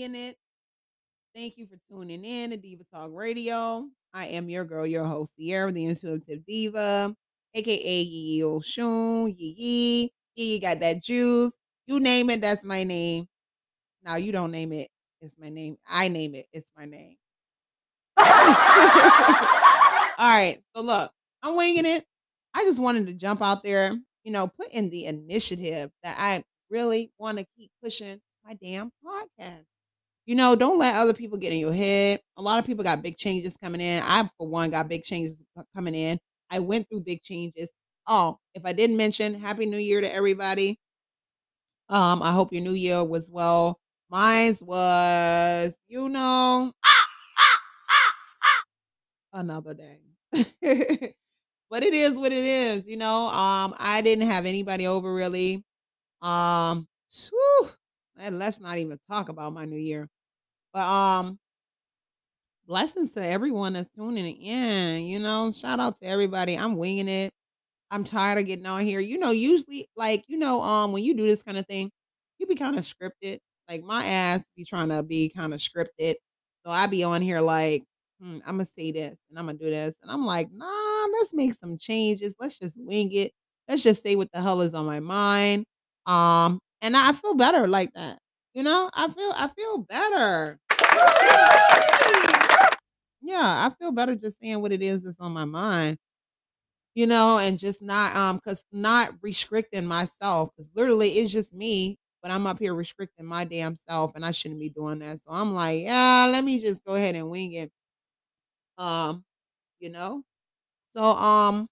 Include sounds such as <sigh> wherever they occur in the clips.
I'm winging it. Thank you for tuning in to Diva Talk Radio. I am your girl, your host, Sierra, the intuitive diva, aka Yee Oshun, Yee Yee. Yee got that juice. You name it, that's my name. Now you don't name it, it's my name. I name it, it's my name. <laughs> All right, so look, I'm winging it. I just wanted to jump out there, you know, put in the initiative that I really want to keep pushing my damn podcast. You know, don't let other people get in your head. A lot of people got big changes coming in. I, for one, got big changes coming in. I went through big changes. Oh, if I didn't mention, Happy New Year to everybody. Um, I hope your new year was well. Mine's was, you know, another day. <laughs> but it is what it is, you know. Um, I didn't have anybody over really. Um, whew, let's not even talk about my new year. But um, blessings to everyone that's tuning in. You know, shout out to everybody. I'm winging it. I'm tired of getting on here. You know, usually, like you know, um, when you do this kind of thing, you be kind of scripted. Like my ass be trying to be kind of scripted. So I be on here like, hmm, I'm gonna say this and I'm gonna do this, and I'm like, nah, let's make some changes. Let's just wing it. Let's just say what the hell is on my mind. Um, and I feel better like that. You know, I feel I feel better. Yeah, I feel better just saying what it is that's on my mind. You know, and just not um cuz not restricting myself cuz literally it's just me, but I'm up here restricting my damn self and I shouldn't be doing that. So I'm like, yeah, let me just go ahead and wing it. Um, you know? So um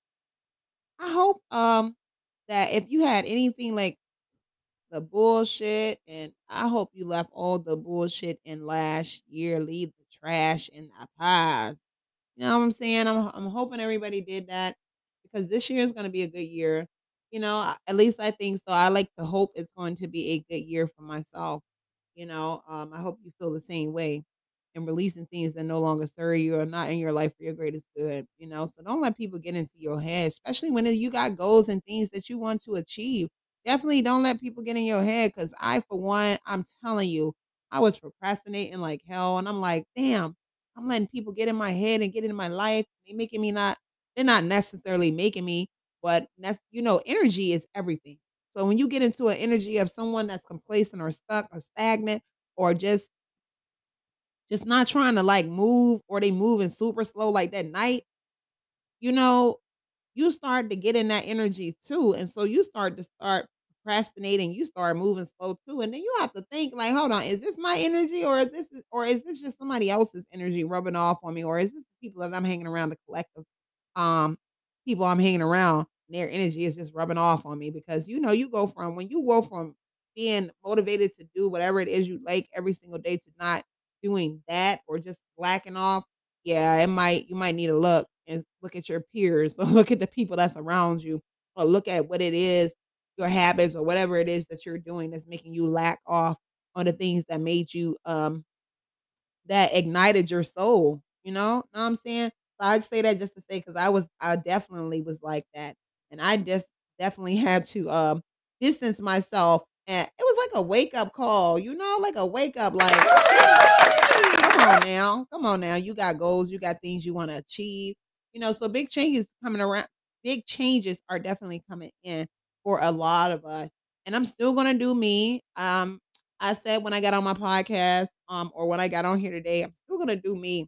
I hope um that if you had anything like the bullshit, and I hope you left all the bullshit in last year, leave the trash in the past. You know what I'm saying? I'm I'm hoping everybody did that because this year is going to be a good year. You know, at least I think so. I like to hope it's going to be a good year for myself. You know, um, I hope you feel the same way and releasing things that no longer serve you or not in your life for your greatest good. You know, so don't let people get into your head, especially when you got goals and things that you want to achieve. Definitely don't let people get in your head because I, for one, I'm telling you, I was procrastinating like hell. And I'm like, damn, I'm letting people get in my head and get in my life. They making me not, they're not necessarily making me, but that's, you know, energy is everything. So when you get into an energy of someone that's complacent or stuck or stagnant or just just not trying to like move or they moving super slow like that night, you know, you start to get in that energy too. And so you start to start procrastinating, you start moving slow too. And then you have to think like, hold on, is this my energy or is this or is this just somebody else's energy rubbing off on me? Or is this people that I'm hanging around the collective um people I'm hanging around, their energy is just rubbing off on me because you know you go from when you go from being motivated to do whatever it is you like every single day to not doing that or just slacking off, yeah, it might you might need a look and look at your peers <laughs> or look at the people that's around you or look at what it is, your habits or whatever it is that you're doing that's making you lack off on the things that made you um that ignited your soul, you know? Know what I'm saying? So I say that just to say because I was I definitely was like that. And I just definitely had to um distance myself and it was like a wake up call, you know, like a wake up like come on now. Come on now. You got goals, you got things you want to achieve. You know, so big changes coming around. Big changes are definitely coming in for a lot of us. And I'm still gonna do me. Um, I said when I got on my podcast, um, or when I got on here today, I'm still gonna do me.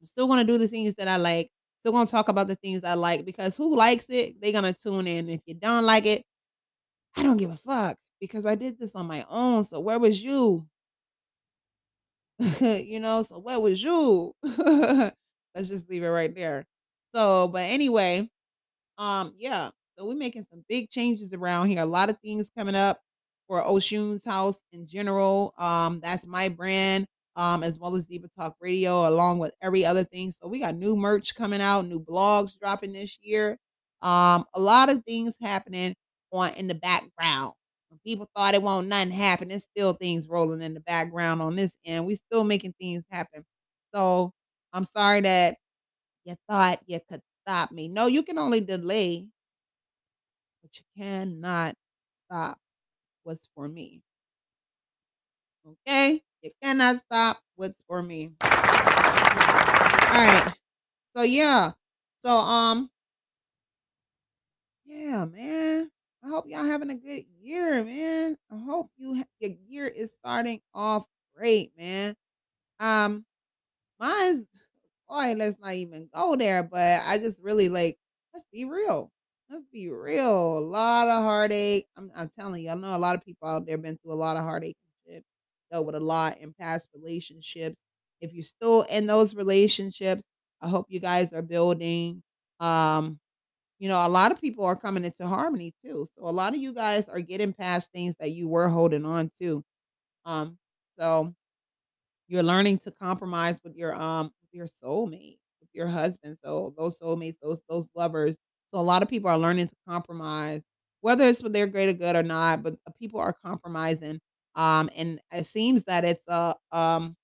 I'm still gonna do the things that I like. Still gonna talk about the things I like because who likes it, they're gonna tune in. If you don't like it, I don't give a fuck because I did this on my own. So where was you? <laughs> you know, so where was you? <laughs> Let's just leave it right there. So, but anyway, um, yeah. So we're making some big changes around here. A lot of things coming up for Oshun's house in general. Um, that's my brand, um, as well as Diva Talk Radio, along with every other thing. So we got new merch coming out, new blogs dropping this year. Um, a lot of things happening on in the background. When people thought it won't nothing happen, there's still things rolling in the background on this end. We're still making things happen. So I'm sorry that you thought you could stop me. No, you can only delay, but you cannot stop what's for me. Okay? You cannot stop what's for me. All right. So yeah. So um yeah, man. I hope y'all having a good year, man. I hope you your year is starting off great, man. Um mine's boy, let's not even go there, but I just really like let's be real. Let's be real. A lot of heartache. I'm, I'm telling you, I know a lot of people out there been through a lot of heartache and shit, dealt with a lot in past relationships. If you're still in those relationships, I hope you guys are building. Um, you know, a lot of people are coming into harmony too. So a lot of you guys are getting past things that you were holding on to. Um, so you're learning to compromise with your um your soulmate, your husband. So those soulmates, those those lovers. So a lot of people are learning to compromise, whether it's for their greater good or not. But uh, people are compromising, um, and it seems that it's a um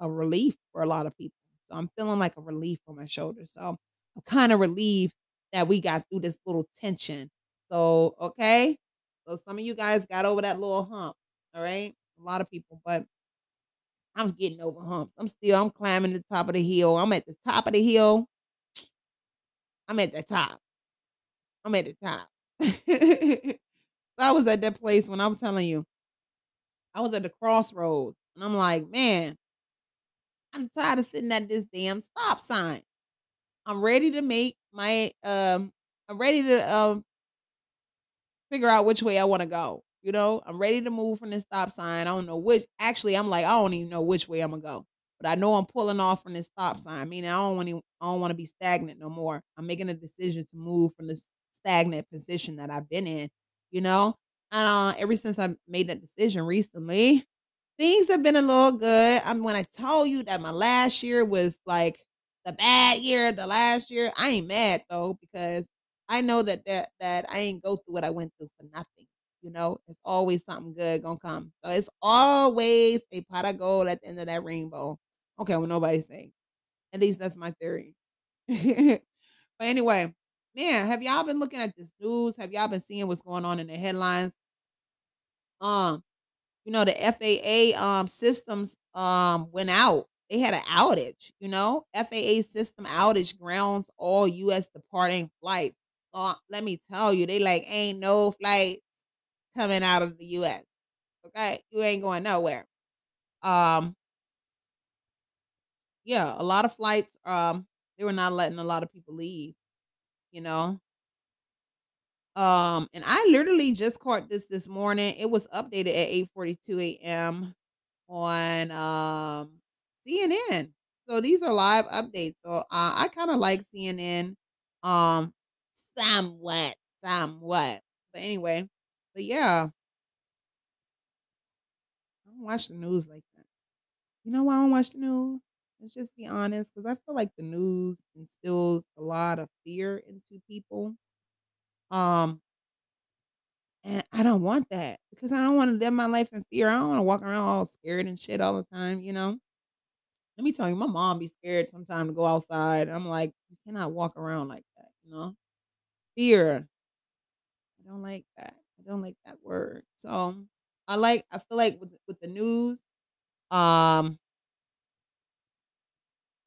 a relief for a lot of people. So I'm feeling like a relief on my shoulders. So I'm kind of relieved that we got through this little tension. So okay, so some of you guys got over that little hump. All right, a lot of people, but I'm getting over humps. I'm still I'm climbing the top of the hill. I'm at the top of the hill. I'm at the top. I'm at the top. So <laughs> I was at that place when I'm telling you, I was at the crossroads and I'm like, man, I'm tired of sitting at this damn stop sign. I'm ready to make my um I'm ready to um figure out which way I want to go. You know, I'm ready to move from this stop sign. I don't know which. Actually, I'm like, I don't even know which way I'm gonna go. But I know I'm pulling off from this stop sign. Meaning, I don't want to. I don't want to be stagnant no more. I'm making a decision to move from this stagnant position that I've been in. You know, and uh, ever since I made that decision recently, things have been a little good. I mean, when I told you that my last year was like the bad year, the last year, I ain't mad though because I know that that that I ain't go through what I went through for nothing. You know, it's always something good gonna come. So it's always a pot of gold at the end of that rainbow. Okay, well nobody's saying. At least that's my theory. <laughs> but anyway, man, have y'all been looking at this news? Have y'all been seeing what's going on in the headlines? Um, you know, the FAA um systems um went out. They had an outage, you know. FAA system outage grounds all US departing flights. Uh, let me tell you, they like ain't no flights coming out of the US. Okay? You ain't going nowhere. Um yeah, a lot of flights um they were not letting a lot of people leave, you know. Um and I literally just caught this this morning. It was updated at 8:42 a.m. on um CNN. So these are live updates. So uh, I kind of like CNN um somewhat, somewhat. But anyway, but yeah, I don't watch the news like that. You know why I don't watch the news? Let's just be honest, because I feel like the news instills a lot of fear into people. Um, and I don't want that because I don't want to live my life in fear. I don't want to walk around all scared and shit all the time, you know? Let me tell you, my mom be scared sometimes to go outside. I'm like, you cannot walk around like that, you know? Fear. I don't like that. I don't like that word. So I like I feel like with with the news, um,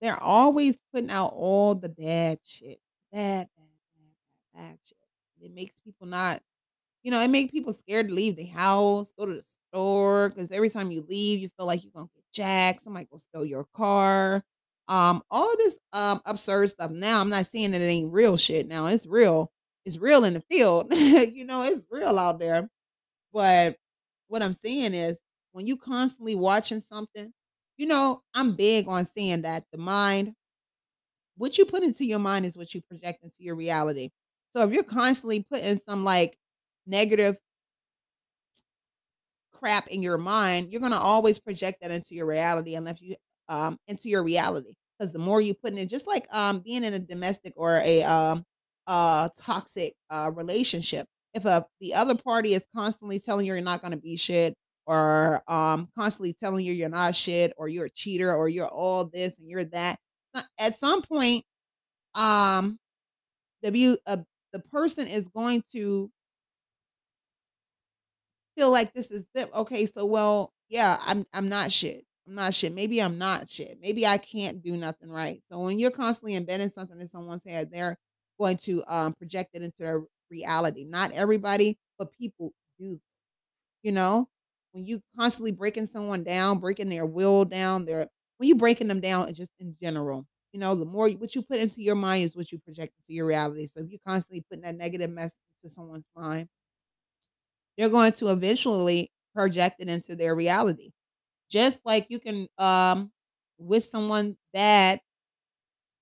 they're always putting out all the bad shit. Bad, bad, bad, bad, bad shit. It makes people not you know, it makes people scared to leave the house, go to the store, because every time you leave, you feel like you're gonna get jacked, somebody gonna steal your car. Um, all this um absurd stuff. Now I'm not saying that it ain't real shit. Now it's real. It's real in the field. <laughs> you know, it's real out there. But what I'm saying is when you constantly watching something, you know, I'm big on saying that the mind, what you put into your mind is what you project into your reality. So if you're constantly putting some like negative crap in your mind, you're gonna always project that into your reality unless you um into your reality. Because the more you put in, just like um being in a domestic or a um uh toxic uh relationship, if a the other party is constantly telling you you're not gonna be shit, or um constantly telling you you're not shit, or you're a cheater, or you're all this and you're that, uh, at some point, um the uh, the person is going to feel like this is them. Okay, so well, yeah, I'm I'm not shit. I'm not shit. Maybe I'm not shit. Maybe I can't do nothing right. So when you're constantly embedding something in someone's head, they're going to um project it into reality. Not everybody, but people do. You know, when you constantly breaking someone down, breaking their will down, their when you breaking them down, just in general, you know, the more what you put into your mind is what you project into your reality. So if you're constantly putting that negative message into someone's mind, they're going to eventually project it into their reality. Just like you can um wish someone bad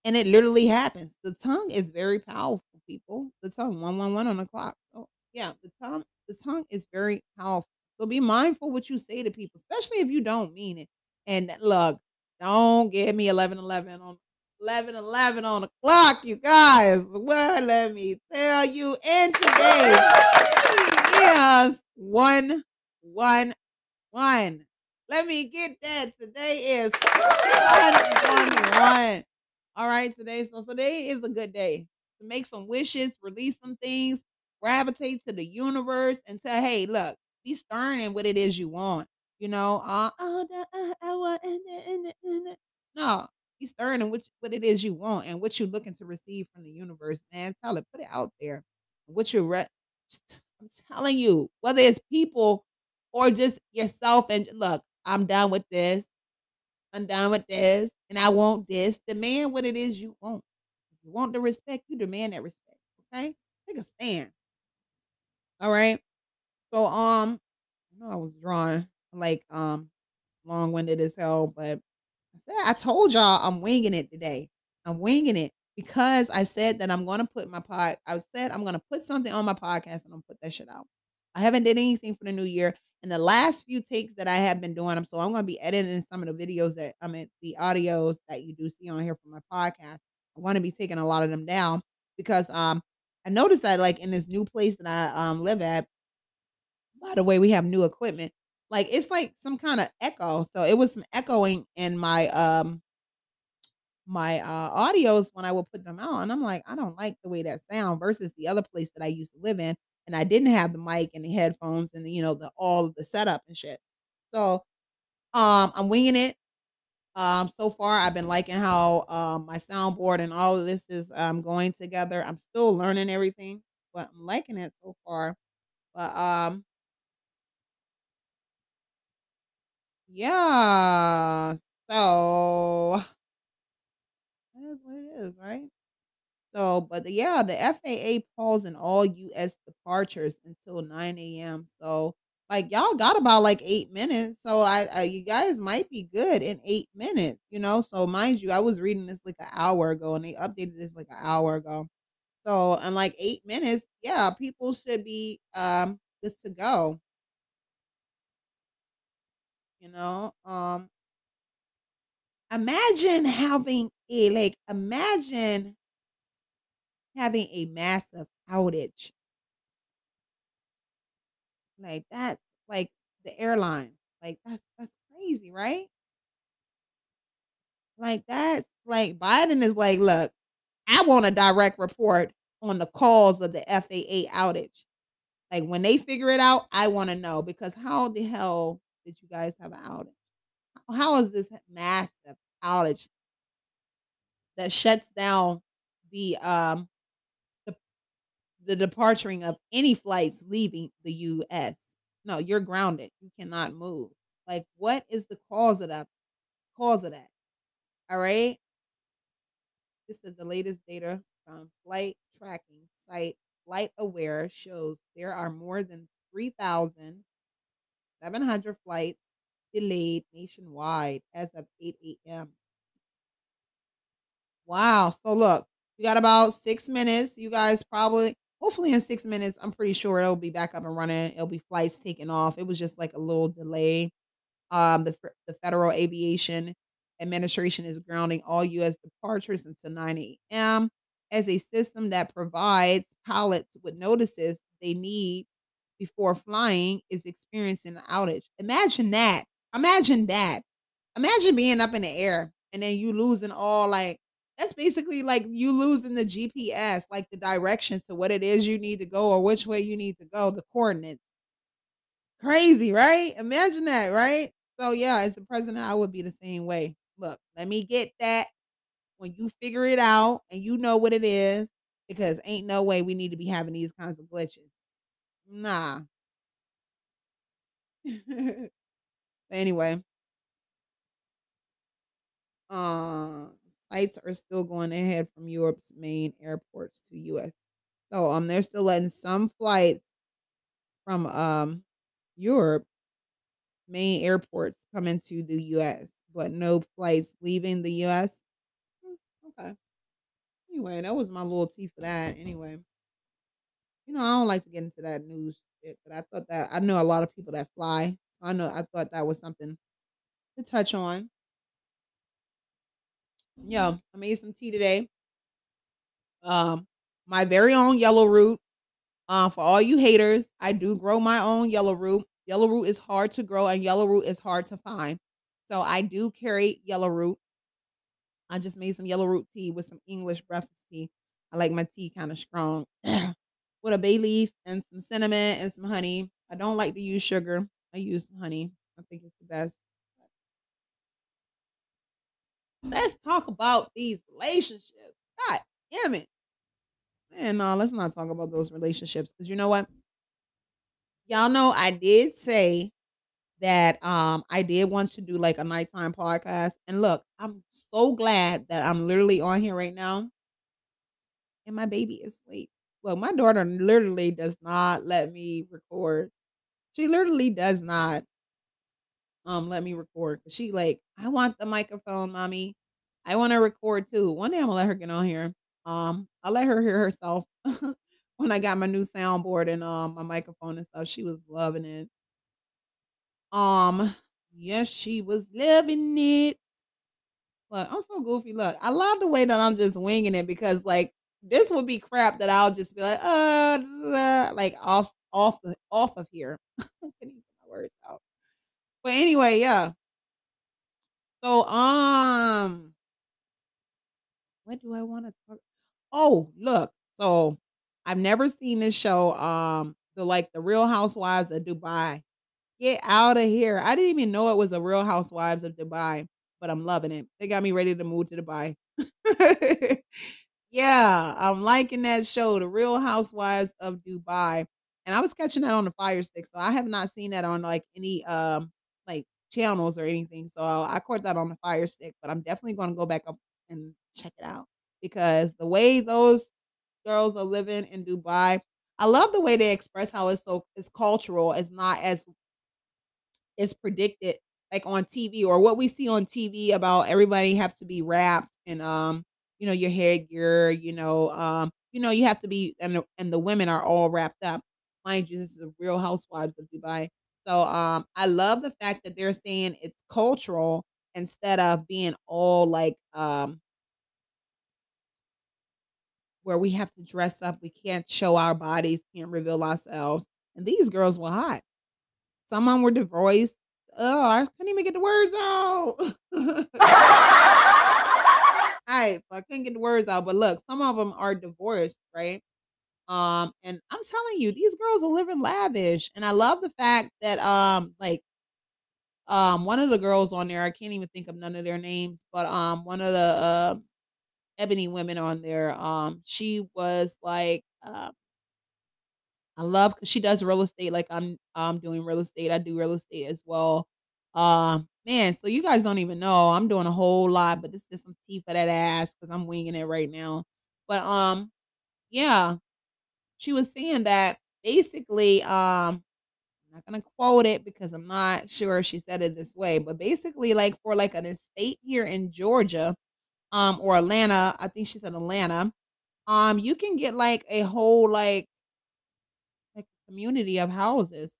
and it literally happens. The tongue is very powerful, people. The tongue, 111 on the clock. So yeah, the tongue, the tongue is very powerful. So be mindful what you say to people, especially if you don't mean it. And look, don't give me 1111 on 1111 on the clock, you guys. Well, let me tell you. And today is one, one, one. Let me get that. Today is one, one, one. All right, today. So today is a good day to make some wishes, release some things, gravitate to the universe, and say, hey, look, be stern in what it is you want. You know, uh, oh, uh, I want, no, be stern in which what it is you want and what you're looking to receive from the universe, man. Tell it, put it out there. What you're, re- I'm telling you, whether it's people or just yourself, and look, I'm done with this. I'm done with this, and I want this. Demand what it is you want. If you want the respect, you demand that respect. Okay, take a stand. All right. So um, I know I was drawing like um long winded as hell, but I said I told y'all I'm winging it today. I'm winging it because I said that I'm gonna put my pod. I said I'm gonna put something on my podcast and I'm gonna put that shit out. I haven't did anything for the new year. And the last few takes that I have been doing, I'm so I'm gonna be editing some of the videos that I mean the audios that you do see on here from my podcast. I'm gonna be taking a lot of them down because um I noticed that like in this new place that I um live at, by the way, we have new equipment. Like it's like some kind of echo. So it was some echoing in my um my uh audios when I would put them out. And I'm like, I don't like the way that sound versus the other place that I used to live in. And I didn't have the mic and the headphones and you know the all of the setup and shit. So um I'm winging it. Um so far I've been liking how um my soundboard and all of this is um going together. I'm still learning everything, but I'm liking it so far. But um yeah. So that is what it is, right? So, but yeah, the FAA pausing all U.S. departures until 9 a.m. So, like, y'all got about like eight minutes. So, I, I, you guys might be good in eight minutes, you know. So, mind you, I was reading this like an hour ago, and they updated this like an hour ago. So, in like eight minutes, yeah, people should be um good to go. You know, um, imagine having a like, imagine having a massive outage like that, like the airline. Like that's that's crazy, right? Like that's like Biden is like, look, I want a direct report on the cause of the FAA outage. Like when they figure it out, I want to know because how the hell did you guys have an outage? How is this massive outage that shuts down the um the departuring of any flights leaving the US. No, you're grounded. You cannot move. Like, what is the cause of that? Cause of that? All right. This is the latest data from flight tracking site FlightAware shows there are more than 3,700 flights delayed nationwide as of 8 a.m. Wow. So look, you got about six minutes. You guys probably hopefully in six minutes, I'm pretty sure it'll be back up and running. It'll be flights taking off. It was just like a little delay. Um, the the Federal Aviation Administration is grounding all U.S. departures until 9 a.m. as a system that provides pilots with notices they need before flying is experiencing an outage. Imagine that. Imagine that. Imagine being up in the air and then you losing all like that's basically like you losing the GPS, like the direction to what it is you need to go or which way you need to go, the coordinates. Crazy, right? Imagine that, right? So, yeah, as the president, I would be the same way. "Look, let me get that when you figure it out and you know what it is, because ain't no way we need to be having these kinds of glitches. Nah." <laughs> Anyway uh, flights are still going ahead from Europe's main airports to US. So, um, they're still letting some flights from, um, Europe main airports come into the US, but no flights leaving the US? Hmm, okay. Anyway, that was my little tea for that, anyway. You know, I don't like to get into that news shit, but I thought that I know a lot of people that fly, so I know I thought that was something to touch on. Yeah, I made some tea today. Um, my very own yellow root. Uh, for all you haters, I do grow my own yellow root. Yellow root is hard to grow and yellow root is hard to find. So I do carry yellow root. I just made some yellow root tea with some English breakfast tea. I like my tea kind of strong <clears throat> with a bay leaf and some cinnamon and some honey. I don't like to use sugar. I use honey. I think it's the best. Let's talk about these relationships. God damn it. And no, let's not talk about those relationships because you know what? Y'all know I did say that um I did want to do like a nighttime podcast. And look, I'm so glad that I'm literally on here right now. And my baby is asleep. Well, my daughter literally does not let me record. She literally does not um let me record. She like, I want the microphone, mommy. I want to record too. One day I'm gonna let her get on here. Um, I'll let her hear herself <laughs> when I got my new soundboard and um my microphone and stuff. She was loving it. Um, yes, she was loving it. Look, I'm so goofy. Look, I love the way that I'm just winging it because like this would be crap that I'll just be like, uh, like off off off of here. <laughs> Couldn't even get my words out. But anyway, yeah. So um what do I wanna talk Oh, look. So I've never seen this show, um, the like the Real Housewives of Dubai. Get out of here. I didn't even know it was a Real Housewives of Dubai, but I'm loving it. They got me ready to move to Dubai. <laughs> Yeah, I'm liking that show, The Real Housewives of Dubai, and I was catching that on the Fire Stick, so I have not seen that on, like, any, um, like, channels or anything, so I caught that on the Fire Stick, but I'm definitely gonna go back up and check it out because the way those girls are living in Dubai I love the way they express how it's so it's cultural, it's not as it's predicted, like, on TV or what we see on TV about everybody has to be wrapped in, um, you know, your headgear, you know, um, you know, you have to be and and the women are all wrapped up. Mind you, this is the Real Housewives of Dubai. So, um, I love the fact that they're saying it's cultural instead of being all like, um where we have to dress up, we can't show our bodies, can't reveal ourselves, and these girls were hot. Some of them were divorced. Oh, I couldn't even get the words out. <laughs> <laughs> Right, so I couldn't get the words out, but look, some of them are divorced, right? Um, and I'm telling you, these girls are living lavish, and I love the fact that, um, like um, one of the girls on there, I can't even think of none of their names, but, um, one of the, uh, ebony women on there, um, she was like, uh I love because she does real estate like I'm I'm doing real estate, I do real estate as well. Um, man, so you guys don't even know, I'm doing a whole lot, but this is some tea for that ass because I'm winging it right now. But, um, yeah, she was saying that basically, um I'm not gonna quote it because I'm not sure she said it this way, but basically, like, for, like, an estate here in Georgia, um, or Atlanta, I think she said Atlanta, um, you can get, like, a whole, like like, community of houses,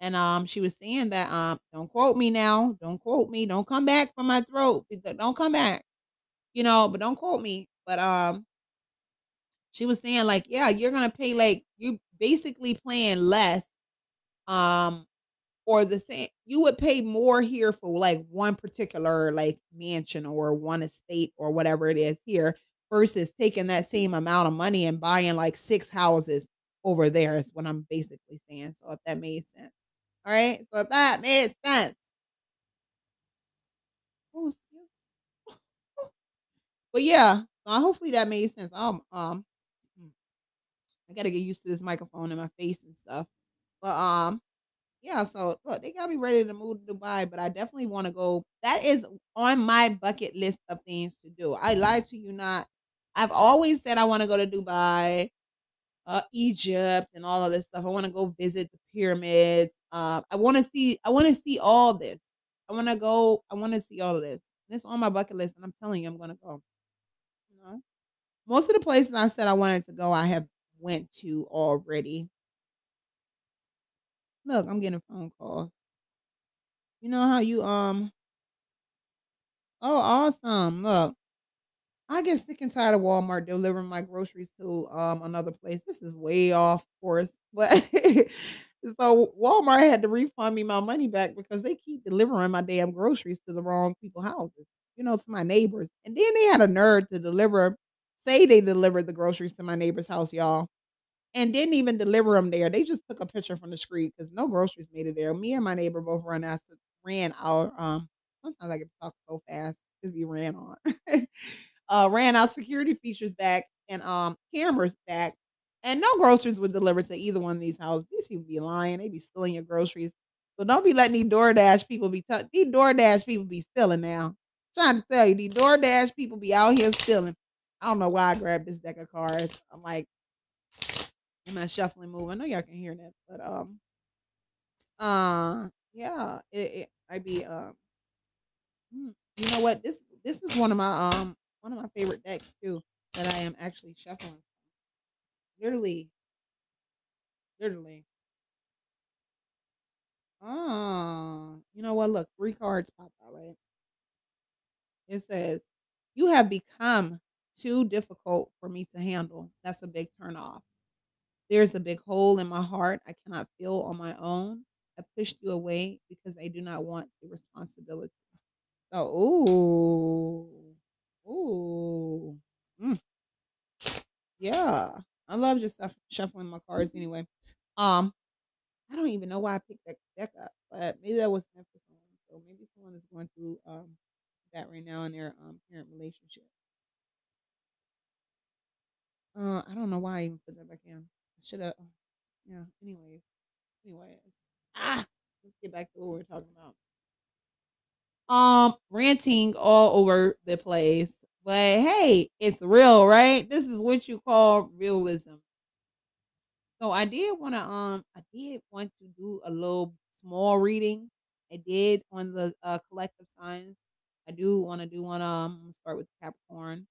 and, um, she was saying that, um don't quote me now, don't quote me, don't come back for my throat, don't come back, you know, but don't quote me, but, um she was saying, like, yeah, you're gonna pay, like you basically paying less, um, or the same. you would pay more here for, like, one particular, like, mansion or one estate or whatever it is here versus taking that same amount of money and buying, like, 6 houses over there is what I'm basically saying, so if that made sense. All right. So if that made sense. Oh, <laughs> But yeah, hopefully that made sense. Um, um, I gotta get used to this microphone in my face and stuff. But um, yeah. So look, they got me ready to move to Dubai, but I definitely want to go. That is on my bucket list of things to do. I lied to you not. I've always said I want to go to Dubai, uh, Egypt, and all of this stuff. I want to go visit the pyramids. Uh, I want to see. I want to see all this. I want to go. I want to see all of this. And it's on my bucket list, and I'm telling you, I'm gonna go. You know, most of the places I said I wanted to go, I have went to already. Look, I'm getting phone calls. You know how you um Oh, awesome. Look, I get sick and tired of Walmart delivering my groceries to um another place. This is way off course, <laughs> but so Walmart had to refund me my money back because they keep delivering my damn groceries to the wrong people houses, you know, to my neighbors. And then they had a nerve to deliver, say they delivered the groceries to my neighbor's house, y'all, and didn't even deliver them there. They just took a picture from the street because no groceries made it there. Me and my neighbor both run out, ran our um. Sometimes I get talk so fast, just be ran on. <laughs> uh, ran our security features back and um cameras back, and no groceries were delivered to either one of these houses. These people be lying; they be stealing your groceries. So don't be letting these DoorDash people be t- these DoorDash people be stealing now. trying to tell you, these DoorDash people be out here stealing. I don't know why I grabbed this deck of cards. I'm like, I'm not shuffling move. I know y'all can hear that, but um, uh, yeah, it, it I be um, mm, you know what this this is one of my um one of my favorite decks too that I am actually shuffling. Literally, literally. Ah, you know what? Look, three cards pop out, right? It says, You have become too difficult for me to handle. That's a big turn off. There's a big hole in my heart I cannot fill on my own. I pushed you away because I do not want the responsibility. So, ooh, ooh, mm, yeah. I love just shuffling my cards anyway. Um, I don't even know why I picked that deck up, but maybe that was meant for someone. So maybe someone is going through um that right now in their um parent relationship. Uh, I don't know why I even put that back in. I should have. Yeah. Anyways, anyways. Ah, let's get back to what we we're talking about. Um, ranting all over the place, but hey, it's real, right? This is what you call realism. So I did want to um I did want to do a little small reading. I did on the uh, collective signs. I do want to do one. Um, start with Capricorn.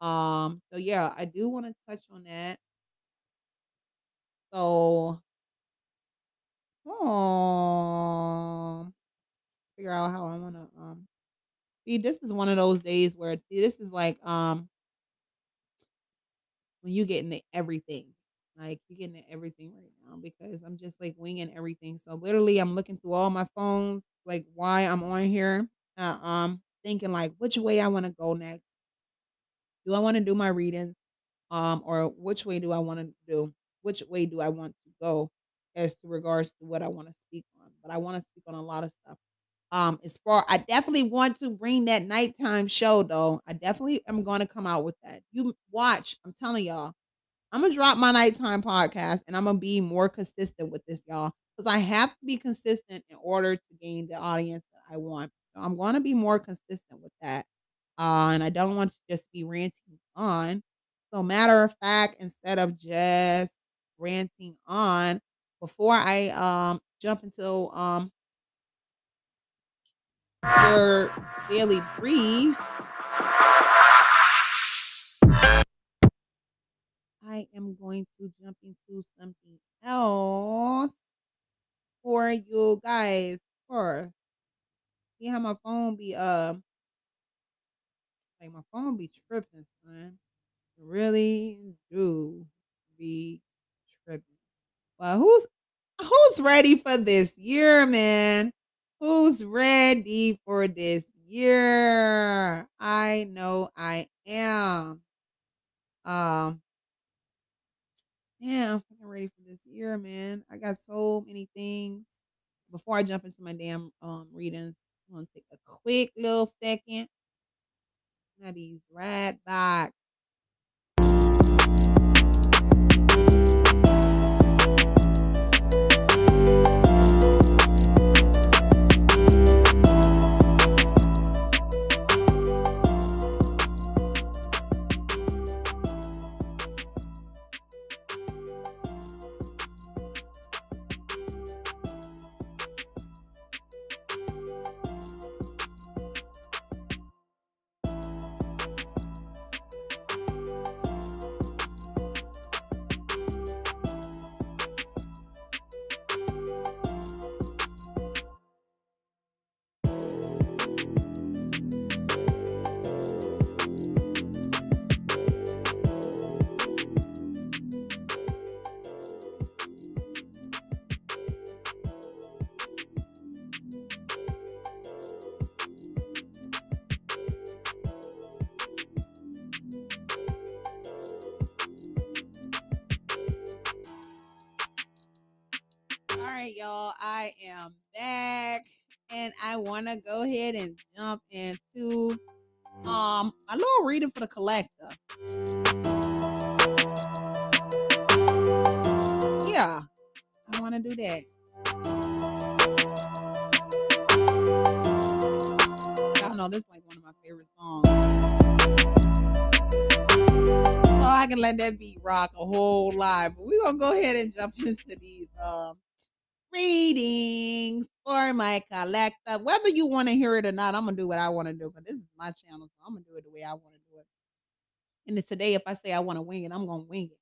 Um, so yeah, I do want to touch on that. So, um, figure out how I want to um see. This is one of those days where see, this is like um when you get into everything. Like you're getting into everything right now because I'm just like winging everything. So literally I'm looking through all my phones, like why I'm on here. Uh, um thinking like which way I want to go next. Do I want to do my readings? Um, or which way do I want to do? Which way do I want to go as to regards to what I want to speak on? But I want to speak on a lot of stuff. Um, as far I definitely want to bring that nighttime show though. I definitely am going to come out with that. You watch, I'm telling y'all. I'm gonna drop my nighttime podcast and I'm gonna be more consistent with this, y'all. Because I have to be consistent in order to gain the audience that I want. So I'm gonna be more consistent with that. Uh, and I don't want to just be ranting on. So, matter of fact, instead of just ranting on, before I um jump into um your daily brief, I am going to jump into something else for you guys first. See how my phone be um like my phone be tripping, son. Really do be tripping. Well, who's who's ready for this year, man? Who's ready for this year? I know I am. Um, yeah, I'm fucking ready for this year, man. I got so many things before I jump into my damn um readings, I'm gonna take a quick little second. Now these right y'all. I am back and I want to go ahead and jump into um a little reading for the collector. Yeah, I want to do that. Y'all know this is like one of my favorite songs. Oh, I can let that beat rock a whole lot. But we're gonna go ahead and jump <laughs> into these um readings for my collector. Whether you want to hear it or not, I'm gonna do what I want to do because this is my channel, so I'm gonna do it the way I want to do it. And today, if I say I want to wing it, I'm gonna wing it.